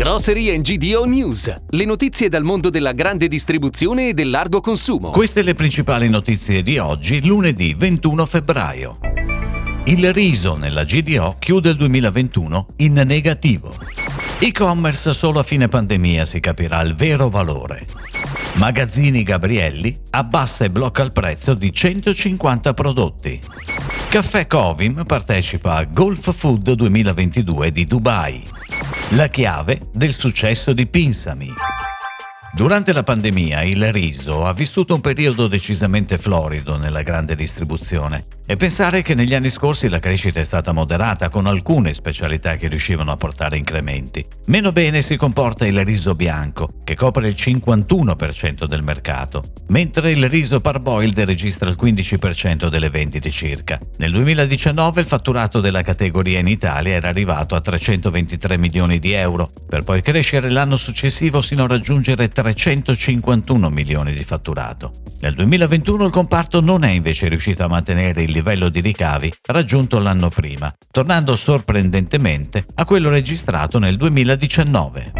Grocery GDO News, le notizie dal mondo della grande distribuzione e del largo consumo. Queste le principali notizie di oggi, lunedì 21 febbraio. Il riso nella GDO chiude il 2021 in negativo. E-commerce solo a fine pandemia si capirà il vero valore. Magazzini Gabrielli abbassa e blocca il prezzo di 150 prodotti. Caffè Covim partecipa a Golf Food 2022 di Dubai. La chiave del successo di Pinsami. Durante la pandemia il riso ha vissuto un periodo decisamente florido nella grande distribuzione e pensare che negli anni scorsi la crescita è stata moderata con alcune specialità che riuscivano a portare incrementi. Meno bene si comporta il riso bianco, che copre il 51% del mercato, mentre il riso parboiled registra il 15% delle vendite circa. Nel 2019 il fatturato della categoria in Italia era arrivato a 323 milioni di euro, per poi crescere l'anno successivo sino a raggiungere 351 milioni di fatturato. Nel 2021 il comparto non è invece riuscito a mantenere il livello di ricavi raggiunto l'anno prima, tornando sorprendentemente a quello registrato nel 2019.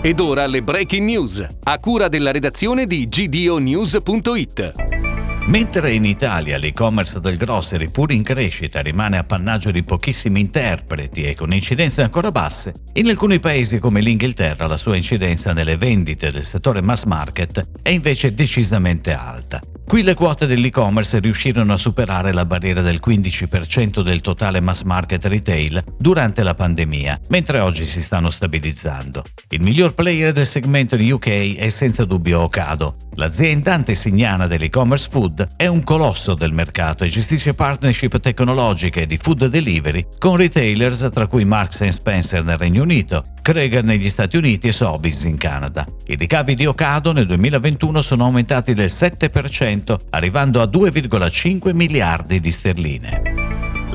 Ed ora le breaking news, a cura della redazione di gdonews.it. Mentre in Italia l'e-commerce del grocery, pur in crescita, rimane appannaggio di pochissimi interpreti e con incidenze ancora basse, in alcuni paesi come l'Inghilterra la sua incidenza nelle vendite del settore mass market è invece decisamente alta. Qui le quote dell'e-commerce riuscirono a superare la barriera del 15% del totale mass market retail durante la pandemia, mentre oggi si stanno stabilizzando. Il miglior player del segmento in UK è senza dubbio Ocado. L'azienda antesignana dell'e-commerce food è un colosso del mercato e gestisce partnership tecnologiche di food delivery con retailers tra cui Marks Spencer nel Regno Unito, Kreger negli Stati Uniti e Sobeys in Canada. I ricavi di Ocado nel 2021 sono aumentati del 7% arrivando a 2,5 miliardi di sterline.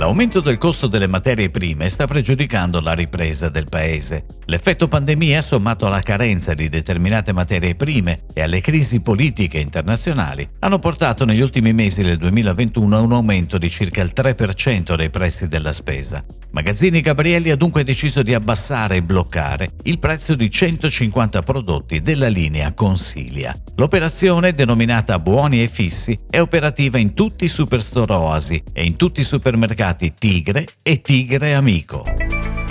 L'aumento del costo delle materie prime sta pregiudicando la ripresa del paese. L'effetto pandemia, sommato alla carenza di determinate materie prime e alle crisi politiche internazionali, hanno portato negli ultimi mesi del 2021 a un aumento di circa il 3% dei prezzi della spesa. Magazzini Gabrielli ha dunque deciso di abbassare e bloccare il prezzo di 150 prodotti della linea Consilia. L'operazione, denominata Buoni e Fissi, è operativa in tutti i superstore Oasi e in tutti i supermercati stati Tigre e Tigre Amico.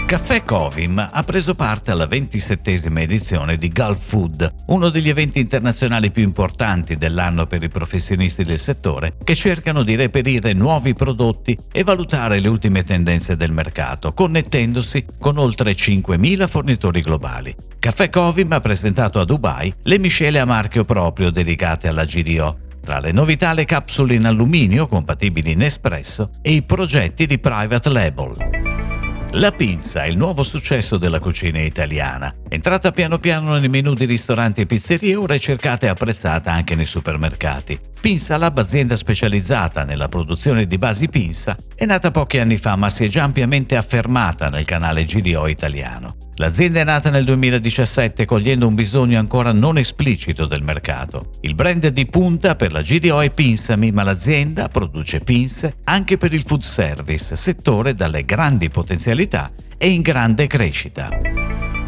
Caffè Covim ha preso parte alla 27esima edizione di Gulf Food, uno degli eventi internazionali più importanti dell'anno per i professionisti del settore che cercano di reperire nuovi prodotti e valutare le ultime tendenze del mercato, connettendosi con oltre 5.000 fornitori globali. Caffè Covim ha presentato a Dubai le miscele a marchio proprio dedicate alla GDO, tra le novità le capsule in alluminio compatibili in espresso e i progetti di private label. La pinza è il nuovo successo della cucina italiana. Entrata piano piano nei menù di ristoranti e pizzerie, ora è cercata e apprezzata anche nei supermercati. Pinsa Lab, azienda specializzata nella produzione di basi pinza, è nata pochi anni fa ma si è già ampiamente affermata nel canale GDO italiano. L'azienda è nata nel 2017 cogliendo un bisogno ancora non esplicito del mercato. Il brand di punta per la GDO è Pinsami, ma l'azienda produce pinze anche per il food service, settore dalle grandi potenzialità e in grande crescita.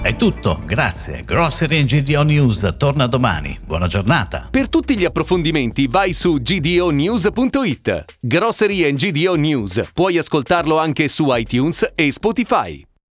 È tutto, grazie. Grocery GDO News torna domani. Buona giornata. Per tutti gli approfondimenti vai su gdonews.it. Grocery GDO News. Puoi ascoltarlo anche su iTunes e Spotify.